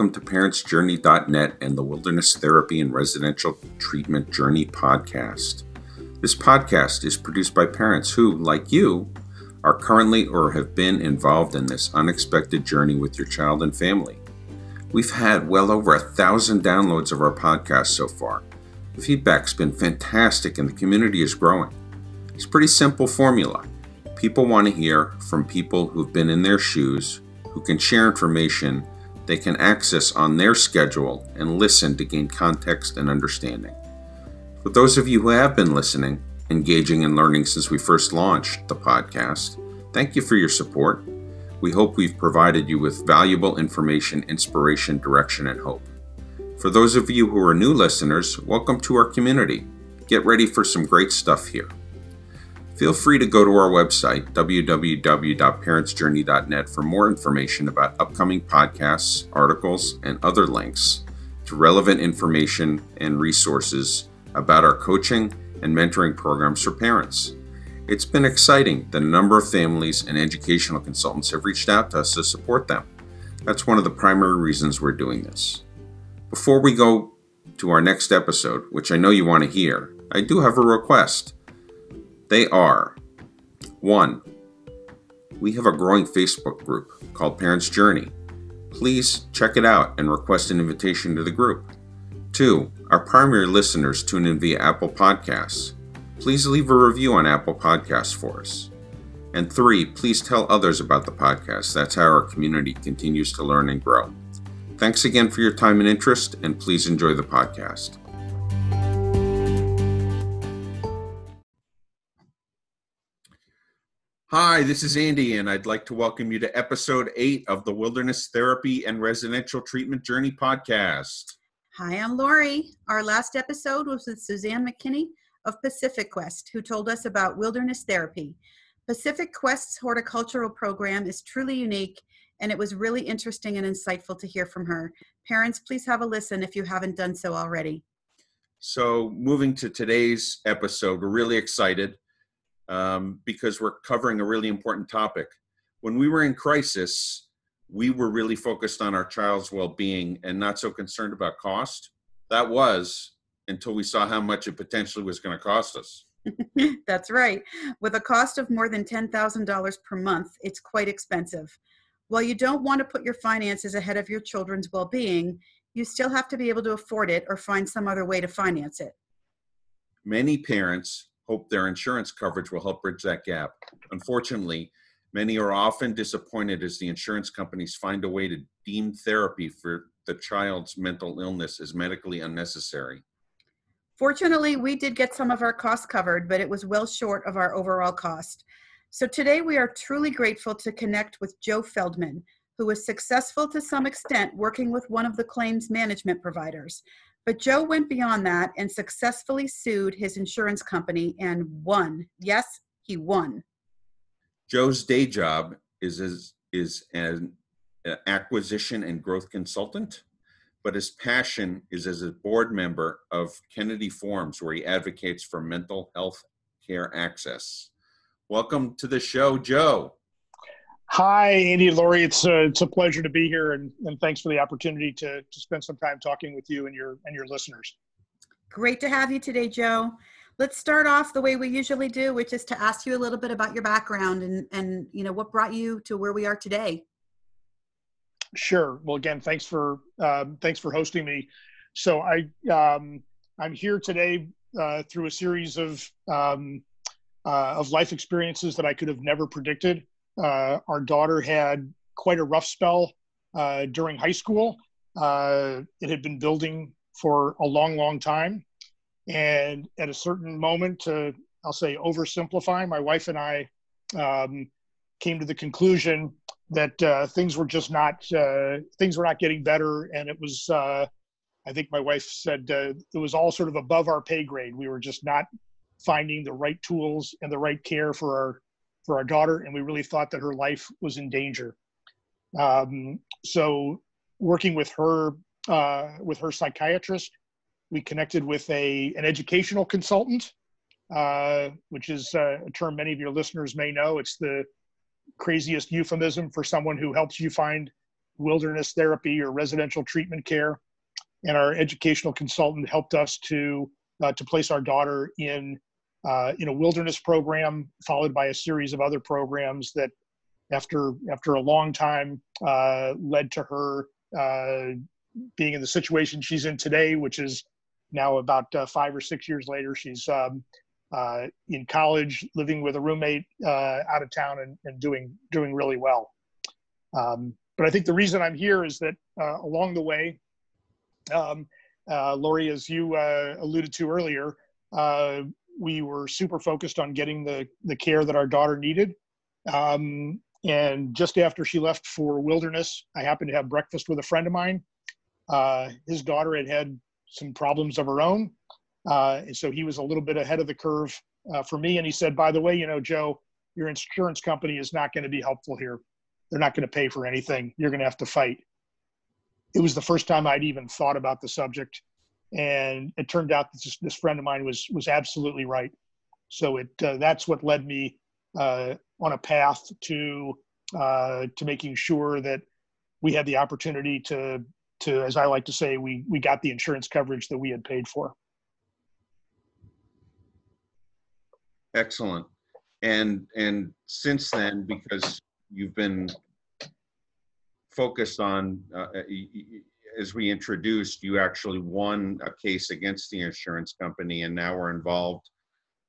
welcome to ParentsJourney.net and the Wilderness Therapy and Residential Treatment Journey podcast. This podcast is produced by parents who, like you, are currently or have been involved in this unexpected journey with your child and family. We've had well over a thousand downloads of our podcast so far. The feedback's been fantastic and the community is growing. It's a pretty simple formula. People want to hear from people who've been in their shoes, who can share information they can access on their schedule and listen to gain context and understanding. For those of you who have been listening, engaging, and learning since we first launched the podcast, thank you for your support. We hope we've provided you with valuable information, inspiration, direction, and hope. For those of you who are new listeners, welcome to our community. Get ready for some great stuff here. Feel free to go to our website, www.parentsjourney.net, for more information about upcoming podcasts, articles, and other links to relevant information and resources about our coaching and mentoring programs for parents. It's been exciting a number of families and educational consultants have reached out to us to support them. That's one of the primary reasons we're doing this. Before we go to our next episode, which I know you want to hear, I do have a request. They are 1. We have a growing Facebook group called Parents Journey. Please check it out and request an invitation to the group. 2. Our primary listeners tune in via Apple Podcasts. Please leave a review on Apple Podcasts for us. And 3. Please tell others about the podcast. That's how our community continues to learn and grow. Thanks again for your time and interest, and please enjoy the podcast. Hi, this is Andy, and I'd like to welcome you to episode eight of the Wilderness Therapy and Residential Treatment Journey podcast. Hi, I'm Lori. Our last episode was with Suzanne McKinney of Pacific Quest, who told us about wilderness therapy. Pacific Quest's horticultural program is truly unique, and it was really interesting and insightful to hear from her. Parents, please have a listen if you haven't done so already. So, moving to today's episode, we're really excited um, because we're covering a really important topic. When we were in crisis, we were really focused on our child's well being and not so concerned about cost. That was until we saw how much it potentially was going to cost us. That's right. With a cost of more than $10,000 per month, it's quite expensive. While you don't want to put your finances ahead of your children's well being, you still have to be able to afford it or find some other way to finance it. Many parents hope their insurance coverage will help bridge that gap. Unfortunately, many are often disappointed as the insurance companies find a way to deem therapy for the child's mental illness as medically unnecessary. Fortunately, we did get some of our costs covered, but it was well short of our overall cost. So today we are truly grateful to connect with Joe Feldman, who was successful to some extent working with one of the claims management providers. But Joe went beyond that and successfully sued his insurance company and won. Yes, he won. Joe's day job is as, is an uh, acquisition and growth consultant, but his passion is as a board member of Kennedy Forums, where he advocates for mental health care access. Welcome to the show, Joe. Hi, Andy Lori. It's a, it's a pleasure to be here, and, and thanks for the opportunity to, to spend some time talking with you and your and your listeners. Great to have you today, Joe. Let's start off the way we usually do, which is to ask you a little bit about your background and and you know what brought you to where we are today. Sure. Well, again, thanks for um, thanks for hosting me. So I um, I'm here today uh, through a series of um, uh, of life experiences that I could have never predicted uh, our daughter had quite a rough spell uh, during high school. Uh, it had been building for a long, long time. And at a certain moment, to I'll say oversimplify, my wife and I um, came to the conclusion that uh, things were just not uh, things were not getting better, and it was. Uh, I think my wife said it was all sort of above our pay grade. We were just not finding the right tools and the right care for our for our daughter, and we really thought that her life was in danger. Um, so, working with her uh, with her psychiatrist, we connected with a an educational consultant, uh, which is uh, a term many of your listeners may know. It's the craziest euphemism for someone who helps you find wilderness therapy or residential treatment care. And our educational consultant helped us to uh, to place our daughter in uh, in a wilderness program, followed by a series of other programs that, after after a long time, uh, led to her uh, being in the situation she's in today, which is now about uh, five or six years later. She's um, uh, in college, living with a roommate out of town, and, and doing doing really well. Um, but I think the reason I'm here is that along the way, um, Lori, as you alluded to earlier, uh, we were super focused on getting the the care that our daughter needed. Um, and just after she left for wilderness, I happened to have breakfast with a friend of mine. Uh, his daughter had had some problems of her own, uh, and so he was a little bit ahead of the curve uh, for me. And he said, "By the way, you know, Joe, your insurance company is not going to be helpful here. They're not going to pay for anything. You're going to have to fight." It was the first time I'd even thought about the subject and it turned out that this, this friend of mine was was absolutely right. So it uh, that's what led me uh, on a path to uh, to making sure that we had the opportunity to to as I like to say we we got the insurance coverage that we had paid for. Excellent. And and since then, because you've been focused on uh, as we introduced, you actually won a case against the insurance company, and now we're involved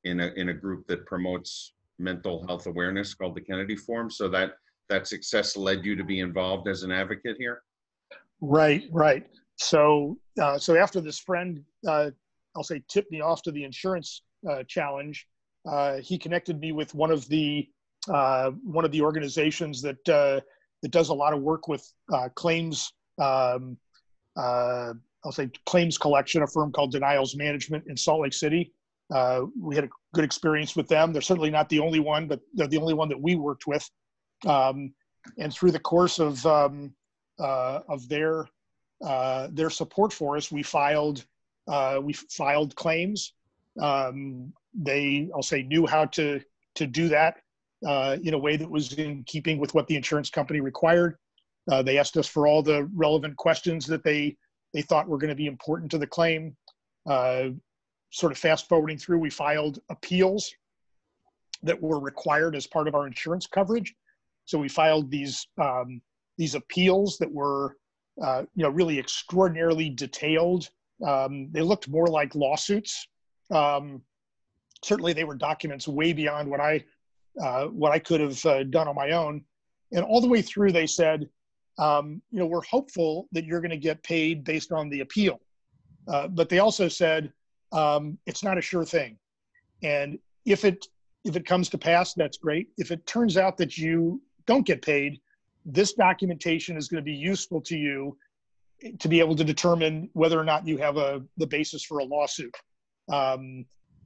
in a in a group that promotes mental health awareness called the Kennedy Forum. So that that success led you to be involved as an advocate here. Right, right. So uh, so after this friend, uh, I'll say, tipped me off to the insurance uh, challenge. Uh, he connected me with one of the uh, one of the organizations that uh, that does a lot of work with claims um, uh, I'll say claims collection, a firm called Denials Management in Salt Lake City. Uh, we had a good experience with them. They're certainly not the only one, but they're the only one that we worked with. Um, and through the course of um, uh, of their uh, their support for us, we filed uh, we filed claims. Um, they, I'll say, knew how to to do that uh, in a way that was in keeping with what the insurance company required. Uh, they asked us for all the relevant questions that they they thought were going to be important to the claim. Uh, sort of fast forwarding through, we filed appeals that were required as part of our insurance coverage. So we filed these um, these appeals that were uh, you know really extraordinarily detailed. Um, they looked more like lawsuits. Um, certainly, they were documents way beyond what I uh, what I could have uh, done on my own. And all the way through, they said, um, you know, we're hopeful that you're going to get paid based on the appeal. Uh, but they also said um, it's not a sure thing, and if it if it comes to pass, that's great. If it turns out that you don't get paid, this documentation is going to be useful to you to be able to determine whether or not you have a the basis for a lawsuit. Um,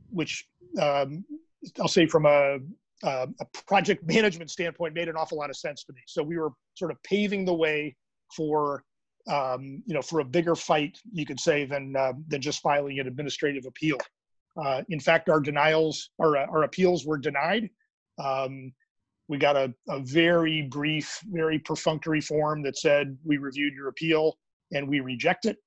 which um, I'll say from a uh, a project management standpoint made an awful lot of sense to me. So we were sort of paving the way for um, you know for a bigger fight, you could say, than uh, than just filing an administrative appeal. Uh, in fact, our denials, our our appeals were denied. Um, we got a, a very brief, very perfunctory form that said we reviewed your appeal and we reject it.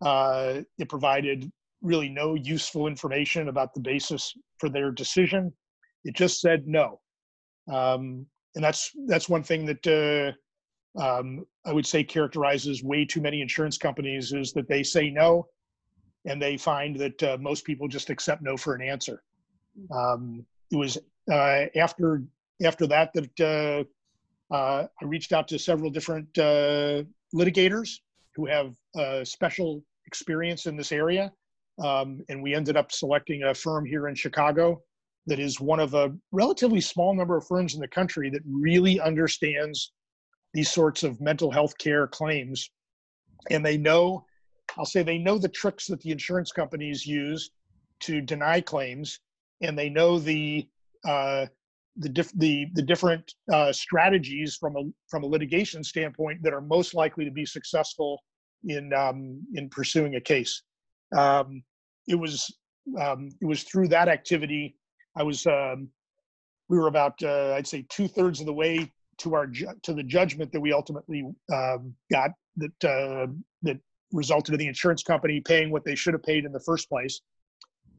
Uh, it provided really no useful information about the basis for their decision. It just said no, um, and that's that's one thing that uh, um, I would say characterizes way too many insurance companies is that they say no, and they find that uh, most people just accept no for an answer. Um, it was uh, after after that that uh, uh, I reached out to several different uh, litigators who have special experience in this area, um, and we ended up selecting a firm here in Chicago that is one of a relatively small number of firms in the country that really understands these sorts of mental health care claims. And they know, I'll say, they know the tricks that the insurance companies use to deny claims, and they know the uh, the, the the different uh, strategies from a from a litigation standpoint that are most likely to be successful in um, in pursuing a case. Um, it was um, it was through that activity I was, um, we were about, uh, I'd say, two thirds of the way to our ju- to the judgment that we ultimately um, got that uh, that resulted in the insurance company paying what they should have paid in the first place.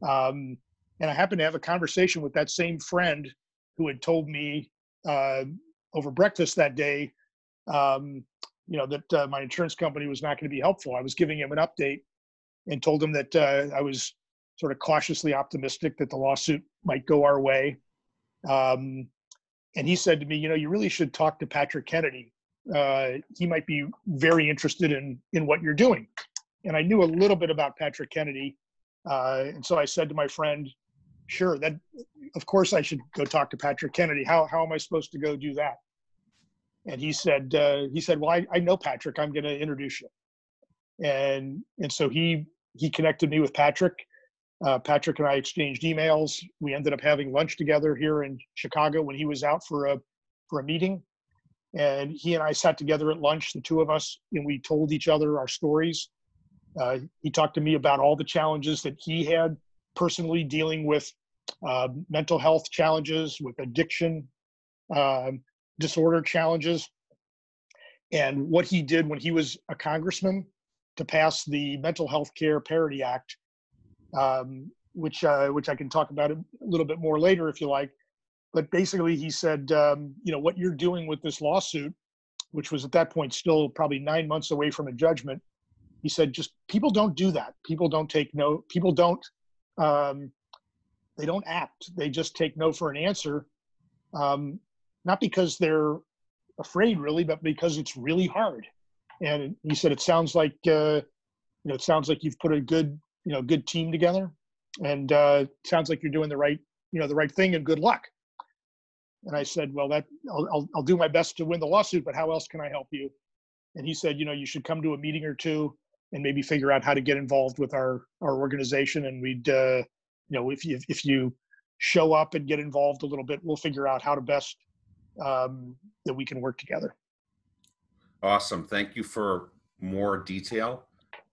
Um, and I happened to have a conversation with that same friend who had told me uh, over breakfast that day, um, you know, that uh, my insurance company was not going to be helpful. I was giving him an update and told him that uh, I was sort of cautiously optimistic that the lawsuit might go our way. Um, and he said to me, you know, you really should talk to Patrick Kennedy. Uh, he might be very interested in in what you're doing. And I knew a little bit about Patrick Kennedy, uh, and so I said to my friend, "Sure, that of course I should go talk to Patrick Kennedy. How how am I supposed to go do that?" And he said, uh, "He said, well, I, I know Patrick. I'm going to introduce you." And and so he he connected me with Patrick. Uh, Patrick and I exchanged emails. We ended up having lunch together here in Chicago when he was out for a for a meeting, and he and I sat together at lunch, the two of us, and we told each other our stories. Uh, he talked to me about all the challenges that he had personally dealing with uh, mental health challenges, with addiction um, disorder challenges, and what he did when he was a congressman to pass the Mental Health Care Parity Act um, which uh, which I can talk about a little bit more later if you like. But basically, he said, um, you know, what you're doing with this lawsuit, which was at that point still probably nine months away from a judgment. He said, just people don't do that. People don't take no. People don't. Um, they don't act. They just take no for an answer, um, not because they're afraid really, but because it's really hard. And he said, it sounds like uh, you know, it sounds like you've put a good you know good team together. And uh, sounds like you're doing the right you know the right thing and good luck. And i said well that I'll, I'll, I'll do my best to win the lawsuit but how else can i help you? And he said you know you should come to a meeting or two and maybe figure out how to get involved with our our organization. And we'd uh, you know if you if you show up and get involved a little bit we'll figure out how to best um, that we can work together. Awesome. Thank you for more detail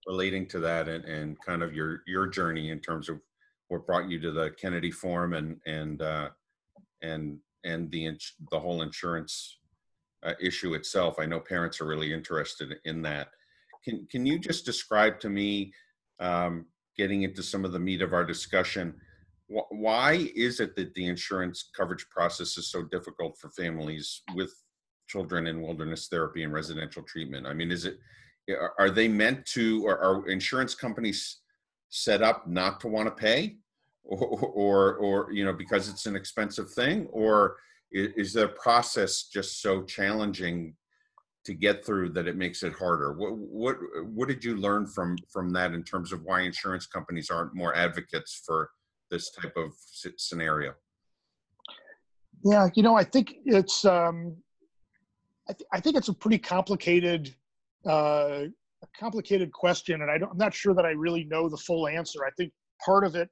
relating to that and, and kind of your your journey in terms of what brought you to the Kennedy Forum and and uh, and and the ins- the whole insurance uh, issue itself. I know parents are really interested in that. Can can you just describe to me, um, getting into some of the meat of our discussion, wh- why is it that the insurance coverage process is so difficult for families with children in wilderness therapy and residential treatment? I mean, is it are they meant to or are insurance companies set up not to want to pay? Or, or, or you know because it's an expensive thing? Or is the process just so challenging to get through that it makes it harder? What what what did you learn from from that in terms of why insurance companies aren't more advocates for this type of scenario? Yeah you know i think it's um I, th- I think it's a pretty complicated uh, a complicated question, and I am not sure that I really know the full answer. I think part of it,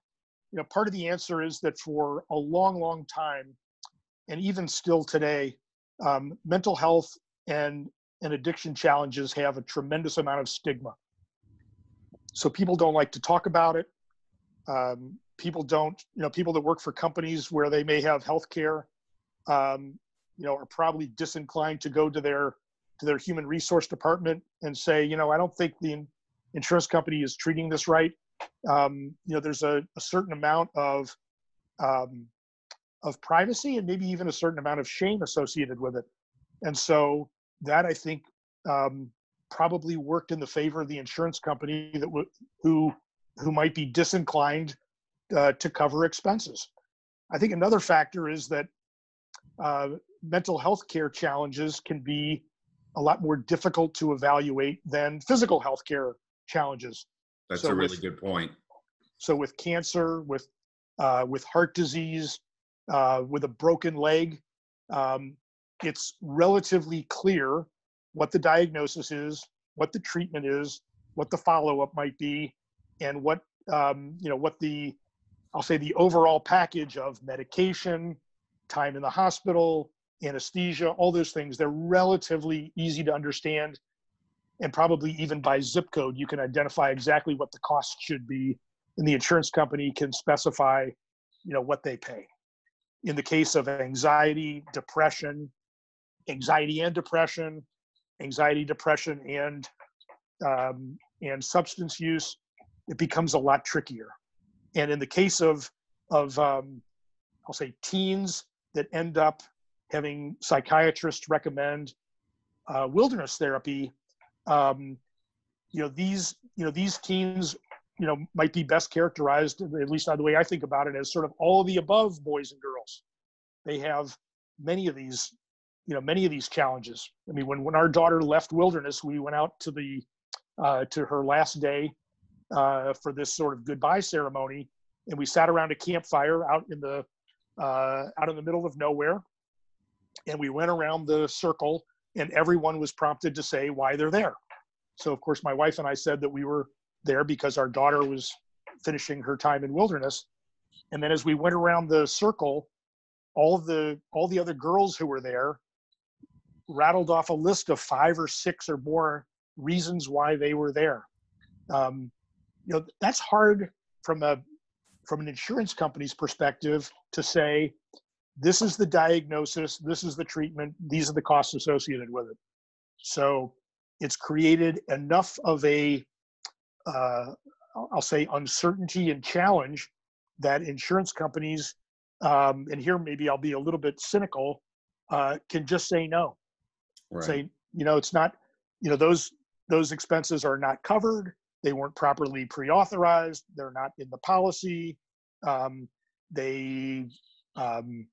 you know, part of the answer is that for a long, long time, and even still today, um, mental health and and addiction challenges have a tremendous amount of stigma. So people don't like to talk about it. Um, people don't, you know, people that work for companies where they may have health care, um, you know, are probably disinclined to go to their to their human resource department and say, you know, I don't think the insurance company is treating this right. Um, you know, there's a, a certain amount of um, of privacy and maybe even a certain amount of shame associated with it. And so that I think um, probably worked in the favor of the insurance company that w- who who might be disinclined uh, to cover expenses. I think another factor is that uh, mental health care challenges can be a lot more difficult to evaluate than physical health care challenges. That's so a really with, good point. So with cancer, with uh, with heart disease, uh, with a broken leg, um, it's relatively clear what the diagnosis is, what the treatment is, what the follow-up might be, and what um, you know what the I'll say the overall package of medication, time in the hospital, anesthesia, all those things, they're relatively easy to understand. And probably even by zip code, you can identify exactly what the cost should be. And the insurance company can specify, you know, what they pay. In the case of anxiety, depression, anxiety and depression, anxiety, depression, and um, and substance use, it becomes a lot trickier. And in the case of of um, I'll say teens that end up having psychiatrists recommend uh, wilderness therapy, um, you know these you know these teens you know might be best characterized at least not the way I think about it as sort of all of the above boys and girls. They have many of these you know many of these challenges. I mean when when our daughter left wilderness, we went out to the uh, to her last day uh, for this sort of goodbye ceremony, and we sat around a campfire out in the uh, out in the middle of nowhere, and we went around the circle, and everyone was prompted to say why they're there. So of course, my wife and I said that we were there because our daughter was finishing her time in wilderness, and then as we went around the circle, all the all the other girls who were there rattled off a list of five or six or more reasons why they were there. Um, you know, that's hard from a from an insurance company's perspective to say this is the diagnosis, this is the treatment, these are the costs associated with it. So it's created enough of a uh, I'll say uncertainty and challenge that insurance companies, um, and here maybe I'll be a little bit cynical, uh, can just say no. Right. Say, you know, it's not, you know, those those expenses are not covered. They weren't properly pre-authorized. They're not in the policy. Um, they um,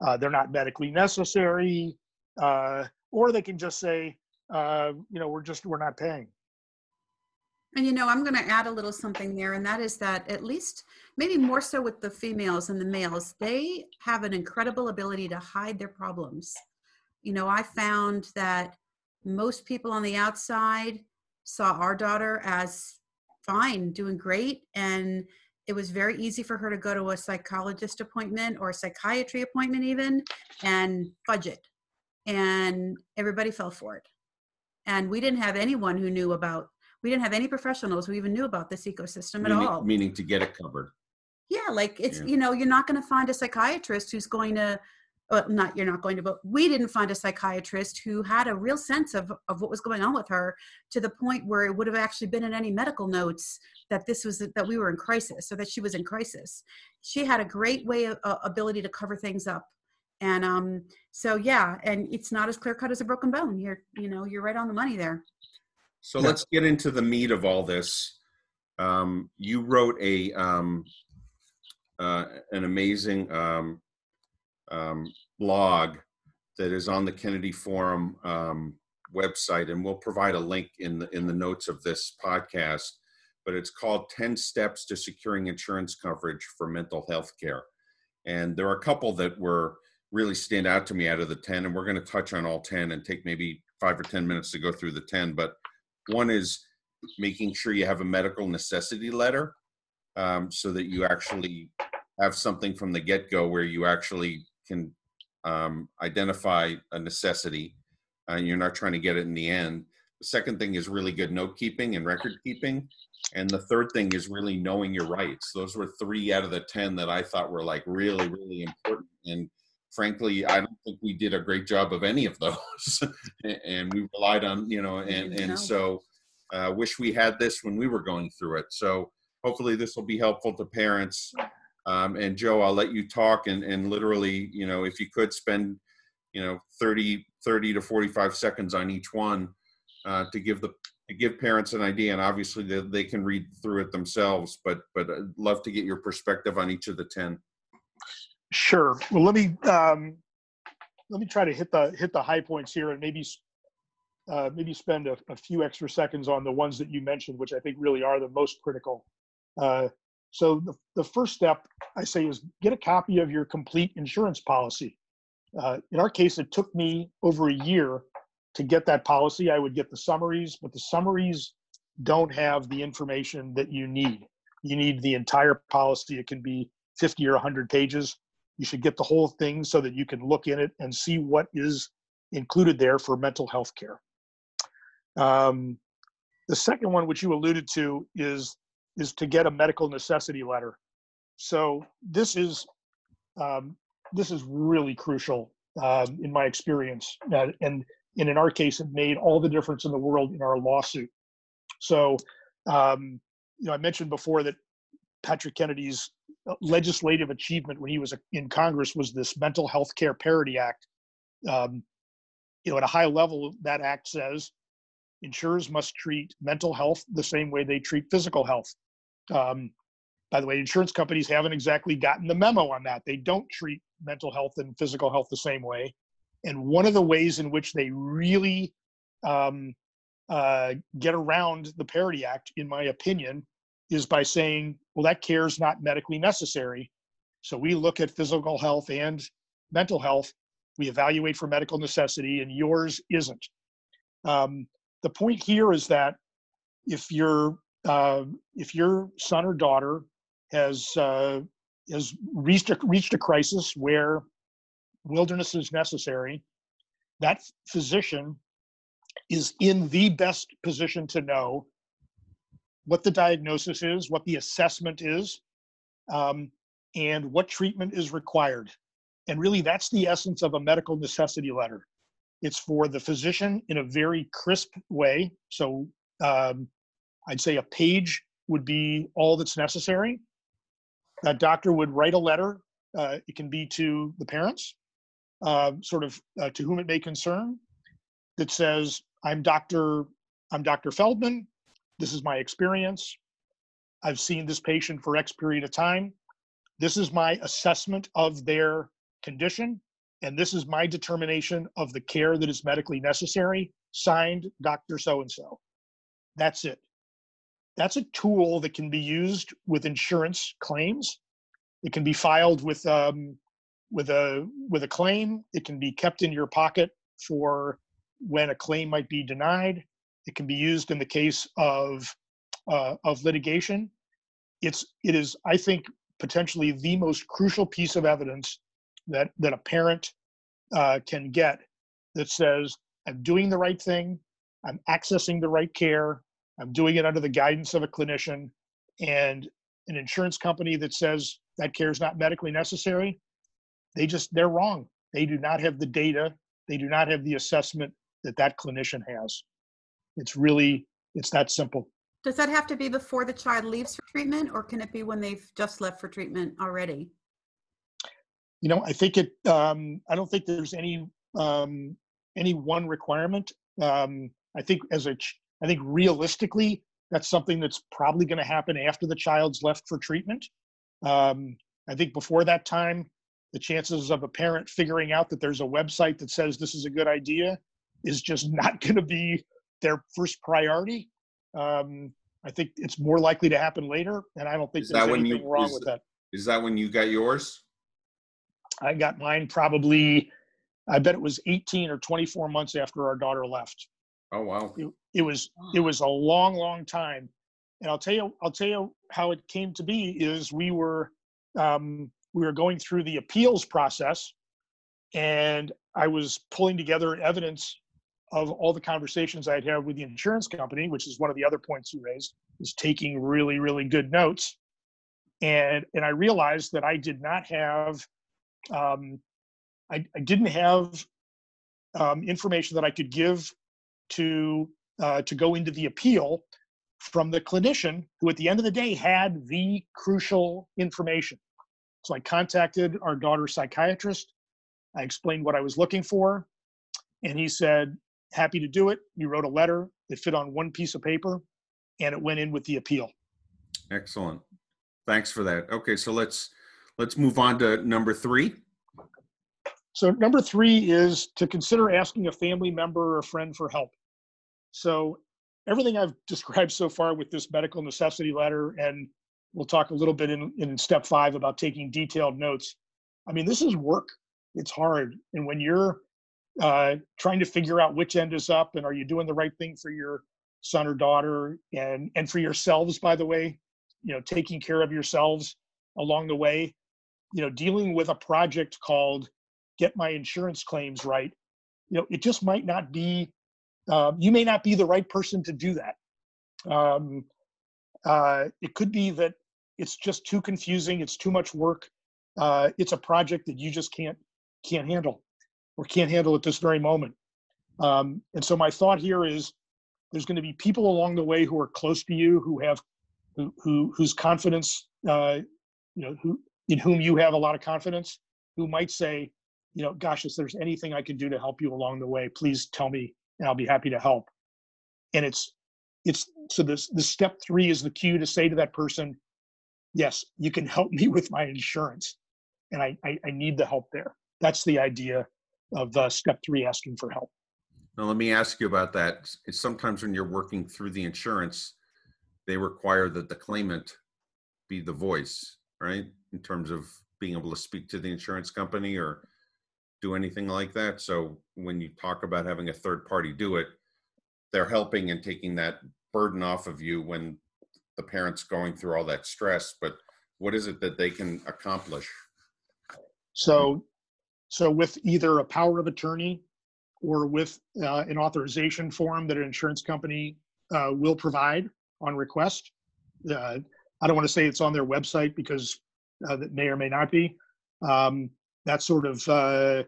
uh, they're not medically necessary, uh, or they can just say, uh, you know, we're just we're not paying. And you know, I'm going to add a little something there, and that is that at least maybe more so with the females and the males, they have an incredible ability to hide their problems. You know, I found that most people on the outside saw our daughter as fine, doing great, and it was very easy for her to go to a psychologist appointment or a psychiatry appointment even and budget and everybody fell for it. And we didn't have anyone who knew about we didn't have any professionals who even knew about this ecosystem meaning, at all. meaning to get it covered. Yeah like it's yeah. you know you're not going to find a psychiatrist who's going to well, not you're not going to, but we didn't find a psychiatrist who had a real sense of, of what was going on with her to the point where it would have actually been in any medical notes that this was that we were in crisis or that she was in crisis. She had a great way of uh, ability to cover things up. And um, so yeah, and it's not as clear cut as a broken bone. You're you know you're right on the money there. So yeah. let's get into the meat of all this. Um, you wrote a um, uh, an amazing um, um, blog that is on the Kennedy Forum um, website, and we'll provide a link in the in the notes of this podcast. But it's called 10 Steps to Securing Insurance Coverage for Mental Health Care. And there are a couple that were really stand out to me out of the 10, and we're going to touch on all 10 and take maybe five or 10 minutes to go through the 10. But one is making sure you have a medical necessity letter um, so that you actually have something from the get go where you actually can um, identify a necessity and uh, you're not trying to get it in the end. The second thing is really good note keeping and record keeping. And the third thing is really knowing your rights. Those were three out of the 10 that I thought were like really, really important. And frankly, I don't think we did a great job of any of those. and we relied on, you know, and, and so uh, wish we had this when we were going through it. So hopefully this will be helpful to parents um, and Joe, I'll let you talk and, and literally, you know, if you could spend, you know, 30, 30 to 45 seconds on each one uh, to give the to give parents an idea. And obviously they, they can read through it themselves, but but I'd love to get your perspective on each of the 10. Sure. Well, let me um, let me try to hit the hit the high points here and maybe uh, maybe spend a, a, few extra seconds on the ones that you mentioned, which I think really are the most critical. Uh, so the, the first step I say is get a copy of your complete insurance policy. Uh, in our case, it took me over a year to get that policy. I would get the summaries, but the summaries don't have the information that you need. You need the entire policy. It can be 50 or 100 pages. You should get the whole thing so that you can look in it and see what is included there for mental health care. Um, the second one, which you alluded to, is is to get a medical necessity letter. So this is um, this is really crucial um, in my experience. Uh, and, and in our case, it made all the difference in the world in our lawsuit. So, um, you know, I mentioned before that Patrick Kennedy's uh, legislative achievement when he was in Congress was this Mental Health Care Parity Act. Um, you know, at a high level, that act says insurers must treat mental health the same way they treat physical health. Um, by the way, insurance companies haven't exactly gotten the memo on that. They don't treat mental health and physical health the same way. And one of the ways in which they really um, uh, get around the Parity Act, in my opinion, is by saying, well, that care is not medically necessary. So we look at physical health and mental health, we evaluate for medical necessity, and yours isn't. Um, the point here is that if your uh, if your son or daughter has uh, has reached a, reached a crisis where wilderness is necessary, that physician is in the best position to know what the diagnosis is, what the assessment is, um, and what treatment is required. And really, that's the essence of a medical necessity letter. It's for the physician in a very crisp way. So um, I'd say a page would be all that's necessary. That doctor would write a letter. Uh, it can be to the parents, uh, sort of uh, to whom it may concern, that says, "I'm Doctor, I'm Doctor Feldman. This is my experience. I've seen this patient for X period of time. This is my assessment of their condition, and this is my determination of the care that is medically necessary. Signed, Dr. So and so. That's it. That's a tool that can be used with insurance claims. It can be filed with um, with a with a claim. It can be kept in your pocket for when a claim might be denied. It can be used in the case of uh, of litigation. It's it is I think potentially the most crucial piece of evidence that that a parent uh, can get that says I'm doing the right thing, I'm accessing the right care, I'm doing it under the guidance of a clinician, and an insurance company that says that care is not medically necessary, they just they're wrong. They do not have the data. They do not have the assessment that that clinician has. It's really it's that simple. Does that have to be before the child leaves for treatment, or can it be when they've just left for treatment already? You know, I think it. Um, I don't think there's any um, any one requirement. Um, I think as a, I think realistically, that's something that's probably going to happen after the child's left for treatment. Um, I think before that time, the chances of a parent figuring out that there's a website that says this is a good idea is just not going to be their first priority. Um, I think it's more likely to happen later, and I don't think Is there's anything you- wrong with that. Is that when you got yours? I got mine probably, I bet it was 18 or 24 months after our daughter left. Oh, wow. It, it was it was a long, long time, and I'll tell you I'll tell you how it came to be is we were um, we were going through the appeals process, and I was pulling together evidence of all the conversations I'd had with the insurance company, which is one of the other points you raised, is taking really, really good notes. And and I realized that I did not have um, I, I didn't have um, information that I could give to uh, to go into the appeal from the clinician who at the end of the day had the crucial information. So I contacted our daughter's psychiatrist. I explained what I was looking for, and he said, happy to do it. He wrote a letter. It fit on one piece of paper, and it went in with the appeal. Excellent. Thanks for that. Okay, so let's let's move on to number three. So number three is to consider asking a family member or a friend for help. So everything I've described so far with this medical necessity letter, and we'll talk a little bit in, in step five about taking detailed notes. I mean, this is work. It's hard. And when you're uh, trying to figure out which end is up and are you doing the right thing for your son or daughter and and for yourselves, by the way, you know, taking care of yourselves along the way, you know, dealing with a project called get my insurance claims right you know it just might not be uh, you may not be the right person to do that um, uh, it could be that it's just too confusing it's too much work uh, it's a project that you just can't can't handle or can't handle at this very moment. Um, and so my thought here is there's going to be people along the way who are close to you who have who, who whose confidence uh, you know who in whom you have a lot of confidence who might say you know gosh if there's anything i can do to help you along the way please tell me and i'll be happy to help and it's it's so this the step three is the cue to say to that person yes you can help me with my insurance and i i, I need the help there that's the idea of uh, step three asking for help now, let me ask you about that. Sometimes when you're working through the insurance, they require that the claimant be the voice, right? In terms of being able to speak to the insurance company or do anything like that. So when you talk about having a third party do it, they're helping and taking that burden off of you when the parent's going through all that stress. But what is it that they can accomplish? So, so with either a power of attorney or with uh, an authorization form that an insurance company uh, will provide on request. Uh, I don't want to say it's on their website because uh, that may or may not be. Um, that sort of, uh,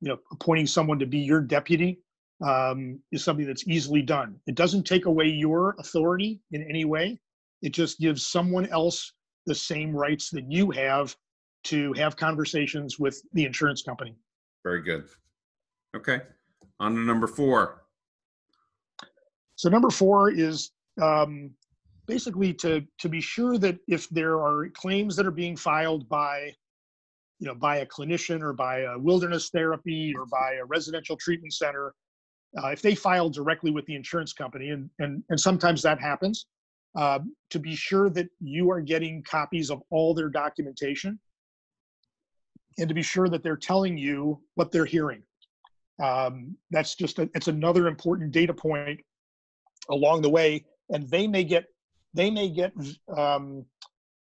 you know, appointing someone to be your deputy um, is something that's easily done. It doesn't take away your authority in any way. It just gives someone else the same rights that you have to have conversations with the insurance company. Very good. Okay. On to number four. So number four is um, basically to to be sure that if there are claims that are being filed by you know by a clinician or by a wilderness therapy or by a residential treatment center uh, if they file directly with the insurance company and and, and sometimes that happens uh, to be sure that you are getting copies of all their documentation and to be sure that they're telling you what they're hearing. Um, that's just a, it's another important data point along the way and they may get they may get um,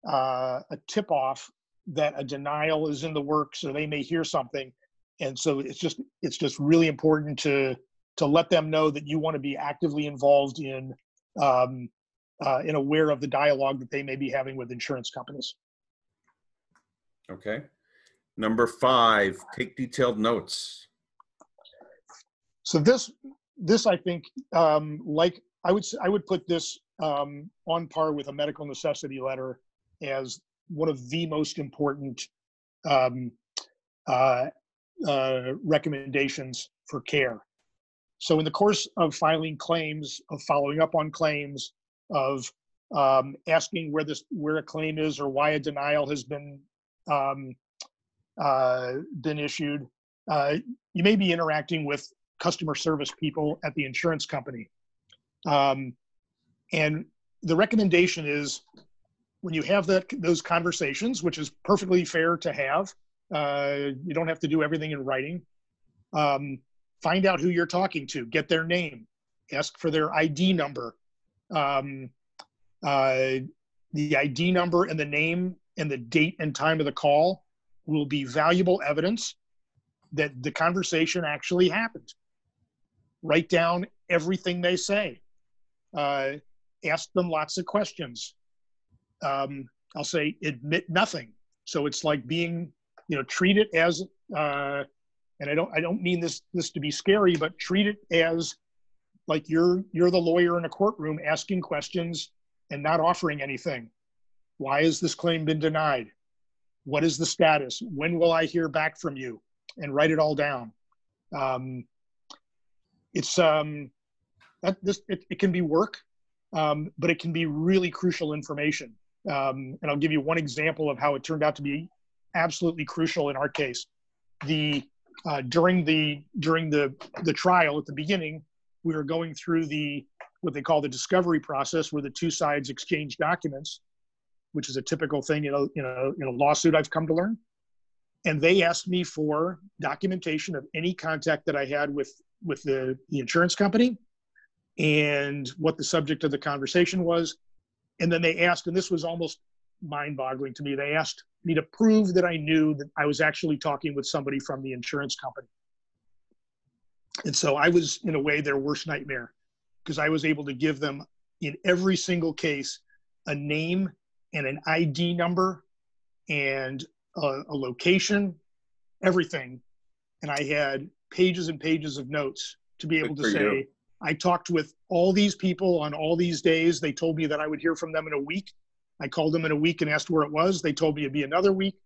uh, a tip off that a denial is in the works or they may hear something. And so it's just it's just really important to to let them know that you want to be actively involved in um, uh, and aware of the dialogue that they may be having with insurance companies. Okay. Number five take detailed notes. So this this I think um, like I would I would put this um, on par with a medical necessity letter as one of the most important um, uh, uh, recommendations for care. So in the course of filing claims, of following up on claims, of um, asking where this where a claim is or why a denial has been um, uh, been issued, uh, you may be interacting with customer service people at the insurance company. Um, and the recommendation is when you have that those conversations, which is perfectly fair to have, uh, you don't have to do everything in writing. Um, find out who you're talking to, get their name, ask for their ID number. Um, uh, the ID number and the name and the date and time of the call will be valuable evidence that the conversation actually happened write down everything they say uh, ask them lots of questions um, i'll say admit nothing. So it's like being you know treat it as uh, and i don't i don't mean this this to be scary but treat it as like you're you're the lawyer in a courtroom asking questions and not offering anything. Why has this claim been denied? What is the status? When will i hear back from you? And write it all down. Um, it's um, that this it, it can be work, um, but it can be really crucial information. Um, and I'll give you one example of how it turned out to be absolutely crucial in our case. The uh, during the during the the trial at the beginning, we were going through the what they call the discovery process, where the two sides exchange documents, which is a typical thing in a you know in a lawsuit. I've come to learn and they asked me for documentation of any contact that I had with with the, the insurance company and what the subject of the conversation was. And then they asked, and this was almost mind boggling to me, they asked me to prove that I knew that I was actually talking with somebody from the insurance company. And so I was, in a way, their worst nightmare because I was able to give them in every single case a name and an ID number and a, a location, everything and I had pages and pages of notes to be able Good to say, you. I talked with all these people on all these days. They told me that I would hear from them in a week. I called them in a week and asked where it was. They told me it'd be another week,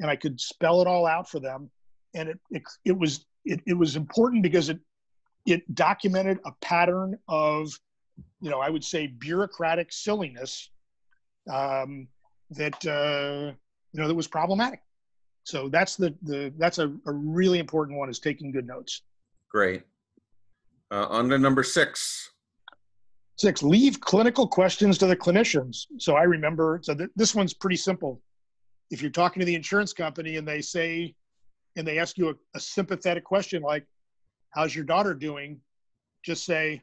and I could spell it all out for them. And it it, it was it, it was important because it it documented a pattern of, you know, I would say bureaucratic silliness um, that uh, you know that was problematic. So that's the the that's a, a really important one is taking good notes. Great. Uh, on to number six. Six, leave clinical questions to the clinicians. So I remember, so th- this one's pretty simple. If you're talking to the insurance company and they say, and they ask you a, a sympathetic question like, how's your daughter doing? Just say,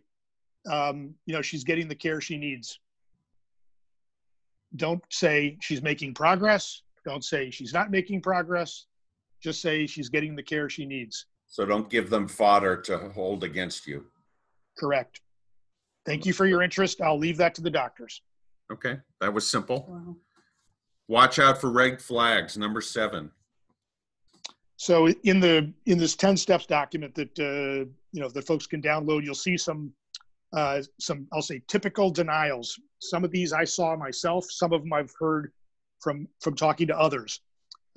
um, you know, she's getting the care she needs. Don't say she's making progress. Don't say she's not making progress. Just say she's getting the care she needs. So don't give them fodder to hold against you. Correct. Thank you for your interest. I'll leave that to the doctors. Okay, that was simple. Wow. Watch out for red flags. Number seven. So in the in this 10 steps document that uh, you know that folks can download, you'll see some uh, some I'll say typical denials. Some of these I saw myself. Some of them I've heard from from talking to others.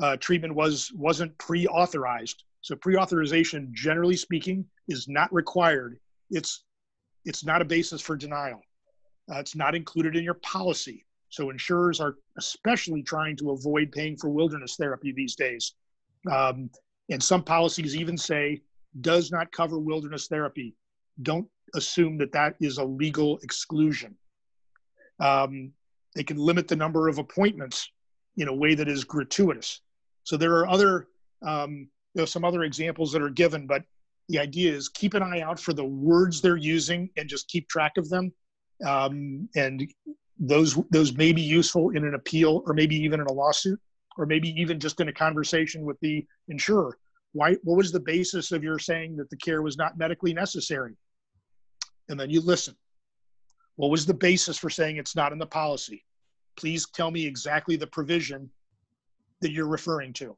Uh, treatment was wasn't pre-authorized. So pre-authorization, generally speaking, is not required. It's it's not a basis for denial. Uh, it's not included in your policy. So insurers are especially trying to avoid paying for wilderness therapy these days. Um, and some policies even say does not cover wilderness therapy. Don't assume that that is a legal exclusion. Um, they can limit the number of appointments in a way that is gratuitous. So there are other, um, you know, some other examples that are given, but the idea is keep an eye out for the words they're using and just keep track of them. Um, and those those may be useful in an appeal or maybe even in a lawsuit or maybe even just in a conversation with the insurer. Why? What was the basis of your saying that the care was not medically necessary? And then you listen. What was the basis for saying it's not in the policy? Please tell me exactly the provision that you're referring to.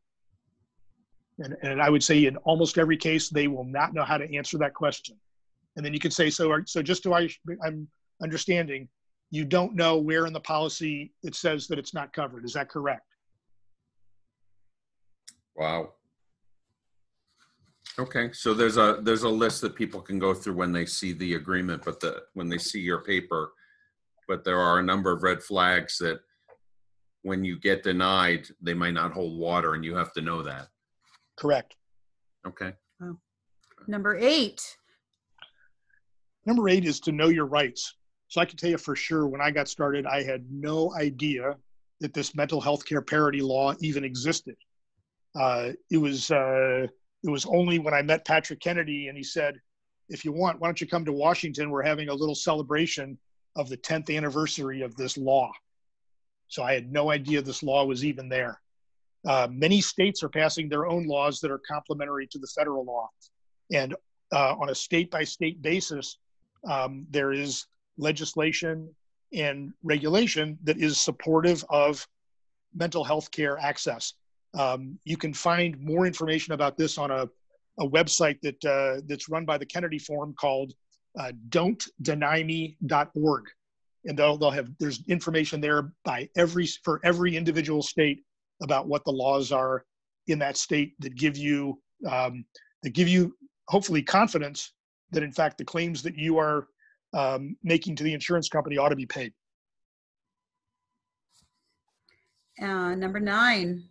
And, and I would say in almost every case, they will not know how to answer that question. And then you could say, so, so just so I, I'm understanding, you don't know where in the policy it says that it's not covered. Is that correct? Wow. Okay, so there's a, there's a list that people can go through when they see the agreement, but the, when they see your paper. But there are a number of red flags that when you get denied, they might not hold water and you have to know that. Correct. Okay, Number eight. Number eight is to know your rights. So I can tell you for sure when I got started, I had no idea that this mental health care parity law even existed. Uh, it was uh, it was only when I met Patrick Kennedy and he said, "If you want, why don't you come to Washington? We're having a little celebration of the 10th anniversary of this law." So I had no idea this law was even there. Uh, many states are passing their own laws that are complementary to the federal law, and uh, on a state by state basis, um, there is legislation and regulation that is supportive of mental health care access. Um, you can find more information about this on a, a website that uh, that's run by the Kennedy Forum called uh, Don'tDenyMe.org, and they'll they'll have there's information there by every for every individual state about what the laws are in that state that give you um, that give you hopefully confidence that in fact the claims that you are um, making to the insurance company ought to be paid. Uh, number nine.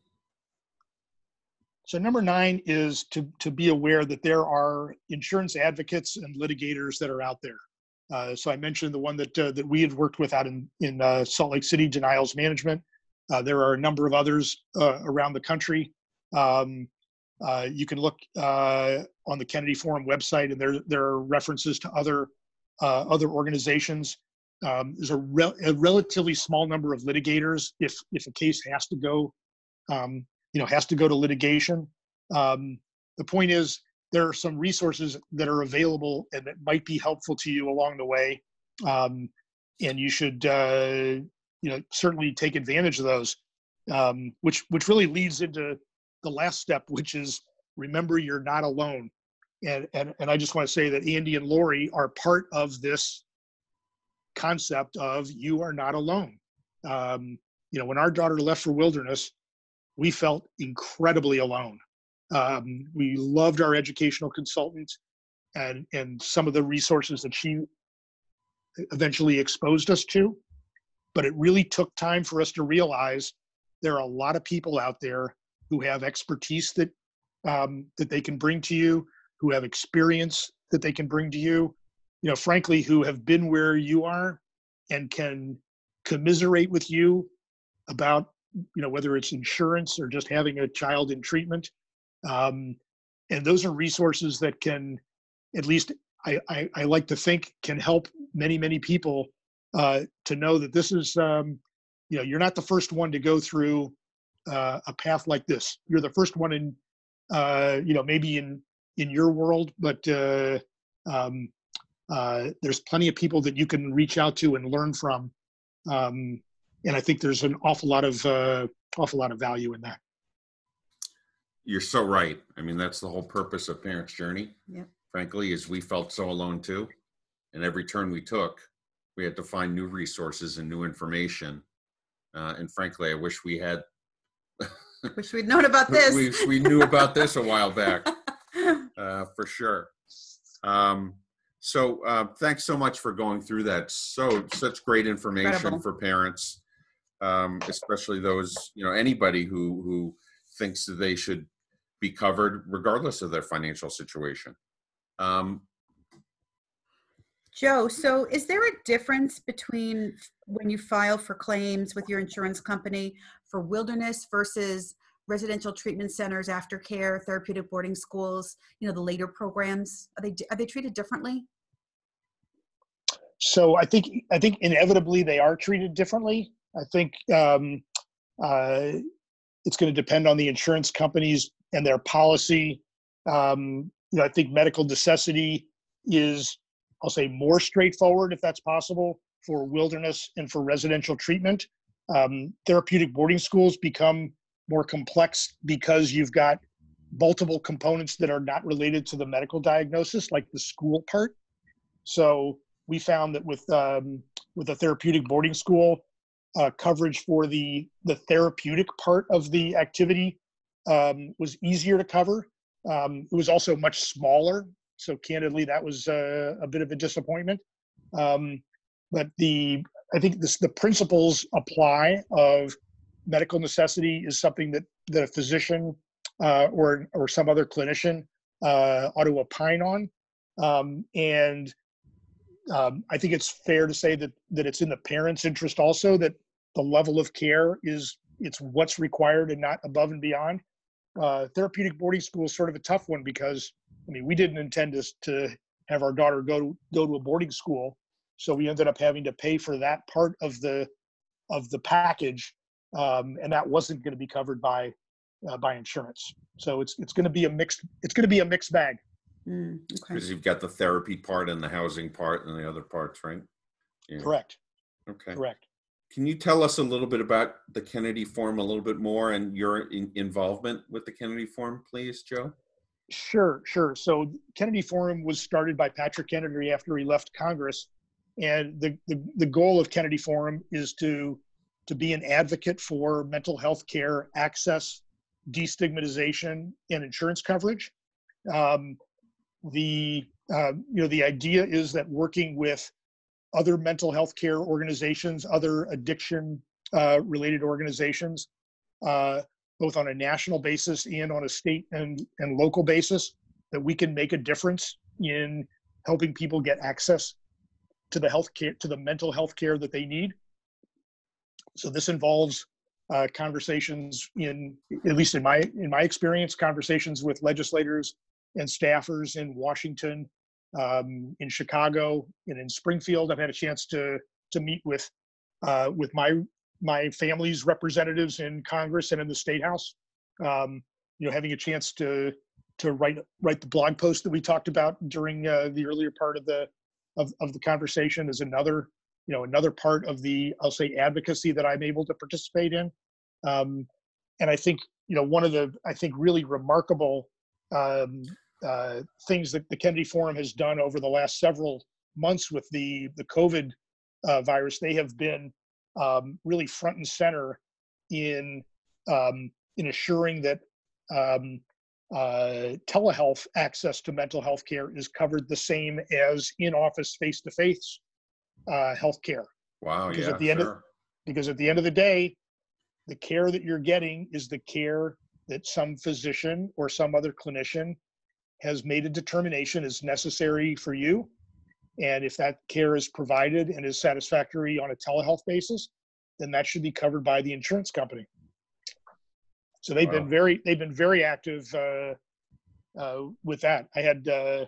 So number nine is to, to be aware that there are insurance advocates and litigators that are out there. Uh, so I mentioned the one that uh, that we had worked with out in in uh, Salt Lake City, Denials Management. Uh, there are a number of others uh, around the country. Um, uh, you can look on the Kennedy Forum website, and there there are references to other other organizations. Um, there's a, rel- a relatively small number of litigators if if a case has to go um, you know has to go to litigation um, the point is there are some resources that are available and that might be helpful to you along the way um, and you should uh, you know certainly take advantage of those um, which which really leads into the last step which is remember you're not alone. And, and, and I just want to say that Andy and Lori are part of this concept of you are not alone. Um, you know, when our daughter left for wilderness, we felt incredibly alone. Um, we loved our educational consultant and and some of the resources that she eventually exposed us to. But it really took time for us to realize there are a lot of people out there who have expertise that um, that they can bring to you, who have experience that they can bring to you, you know, frankly, who have been where you are and can commiserate with you about, you know, whether it's insurance or just having a child in treatment. Um, and those are resources that can, at least I, I, I like to think, can help many, many people uh, to know that this is, um, you know, you're not the first one to go through uh, a path like this. You're the first one in, uh, you know, maybe in in your world, but uh, um, uh, there's plenty of people that you can reach out to and learn from. Um, and I think there's an awful lot of uh, awful lot of value in that. You're so right. I mean, that's the whole purpose of Parents Journey. Yeah. Frankly, is we felt so alone too, and every turn we took, we had to find new resources and new information. Uh, and frankly, I wish we had. Wish we'd known about this. we, we knew about this a while back, uh, for sure. Um, so uh, thanks so much for going through that. So such great information Incredible. for parents, um, especially those you know anybody who who thinks that they should be covered regardless of their financial situation. Um, Joe, so is there a difference between when you file for claims with your insurance company for wilderness versus residential treatment centers, aftercare, therapeutic boarding schools, you know, the later programs? Are they are they treated differently? So I think I think inevitably they are treated differently. I think um, uh, it's going to depend on the insurance companies and their policy. Um, you know, I think medical necessity is, I'll say, more straightforward if that's possible for wilderness and for residential treatment. Um, therapeutic boarding schools become more complex because you've got multiple components that are not related to the medical diagnosis, like the school part. So we found that with um, with a therapeutic boarding school, uh, coverage for the the therapeutic part of the activity um, was easier to cover. Um, it was also much smaller, so candidly, that was uh, a bit of a disappointment. Um, but the I think this, the principles apply of medical necessity is something that that a physician uh, or or some other clinician uh, ought to opine on, um, and um, I think it's fair to say that that it's in the parents' interest also that the level of care is it's what's required and not above and beyond. Uh, therapeutic boarding school is sort of a tough one because I mean we didn't intend to to have our daughter go to go to a boarding school, so we ended up having to pay for that part of the of the package, um, and that wasn't going to be covered by uh, by insurance. So it's it's going to be a mixed it's going to be a mixed bag. Mm, okay. because you've got the therapy part and the housing part and the other parts, right? Yeah. Correct. Okay. Correct. Can you tell us a little bit about the Kennedy Forum a little bit more and your in- involvement with the Kennedy Forum, please, Joe? Sure, sure. So Kennedy Forum was started by Patrick Kennedy after he left Congress, and the the, the goal of Kennedy Forum is to to be an advocate for mental health care access, destigmatization, and insurance coverage. Um, the uh, you know the idea is that working with other mental health care organizations, other addiction uh, related organizations, uh, both on a national basis and on a state and, and local basis, that we can make a difference in helping people get access to the health care, to the mental health care that they need. So this involves uh, conversations in, at least in my in my experience, conversations with legislators and staffers in Washington, um, in Chicago, and in Springfield. I've had a chance to to meet with uh, with my my family's representatives in Congress and in the State House. Um, you know, having a chance to to write write the blog post that we talked about during uh, the earlier part of the of, of the conversation is another you know another part of the I'll say advocacy that I'm able to participate in. Um, and I think you know one of the I think really remarkable um, uh, things that the Kennedy Forum has done over the last several months with the the COVID uh, virus. They have been um, really front and center in um, in assuring that um, uh, telehealth access to mental health care is covered the same as in-office face-to-face uh, health care. Wow, Because yeah, at the end of- Because at the end of the day, the care that you're getting is the care that some physician or some other clinician has made a determination is necessary for you. And if that care is provided and is satisfactory on a telehealth basis, then that should be covered by the insurance company. So they've Wow. been very they've been very active uh, uh, with that. I had uh,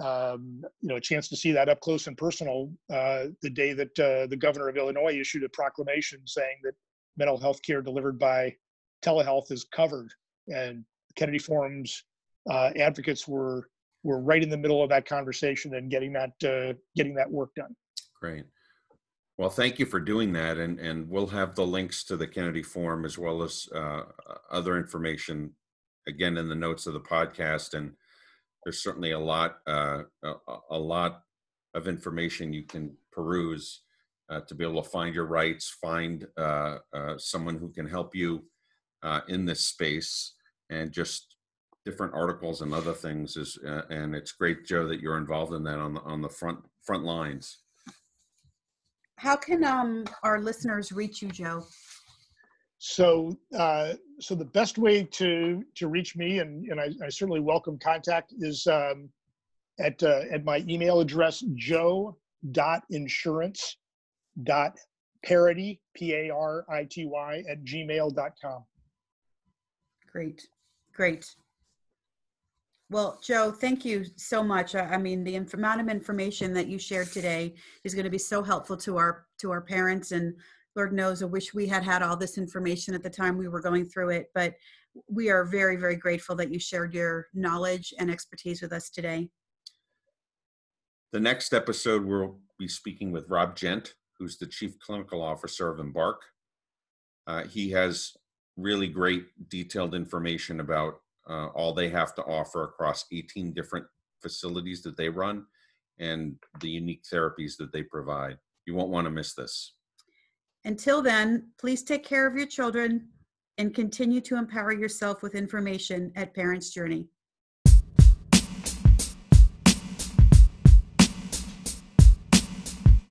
um, you know a chance to see that up close and personal uh, the day that uh, the governor of Illinois issued a proclamation saying that mental health care delivered by telehealth is covered, and Kennedy Forum's uh, advocates were were right in the middle of that conversation and getting that uh, getting that work done. Great. Well, thank you for doing that, and and we'll have the links to the Kennedy Forum as well as uh, other information again in the notes of the podcast. And there's certainly a lot uh, a, a lot of information you can peruse uh, to be able to find your rights, find uh, uh, someone who can help you uh, in this space, and just different articles and other things. Is uh, and it's great, Joe, that you're involved in that on the on the front front lines. How can um, our listeners reach you, Joe? So, uh, so the best way to to reach me, and and I, I certainly welcome contact, is um, at uh, at my email address joe dot insurance dot parity p a r i t y at gmail dot com. Great, great. Well, Joe, thank you so much. I I mean, the inf- amount of information that you shared today is going to be so helpful to our to our parents. And Lord knows, I wish we had had all this information at the time we were going through it. But we are very, very grateful that you shared your knowledge and expertise with us today. The next episode, we'll be speaking with Rob Gent, who's the Chief Clinical Officer of Embark. Uh, he has really great detailed information about uh, all they have to offer across 18 different facilities that they run and the unique therapies that they provide. You won't want to miss this. Until then, please take care of your children and continue to empower yourself with information at Parents Journey.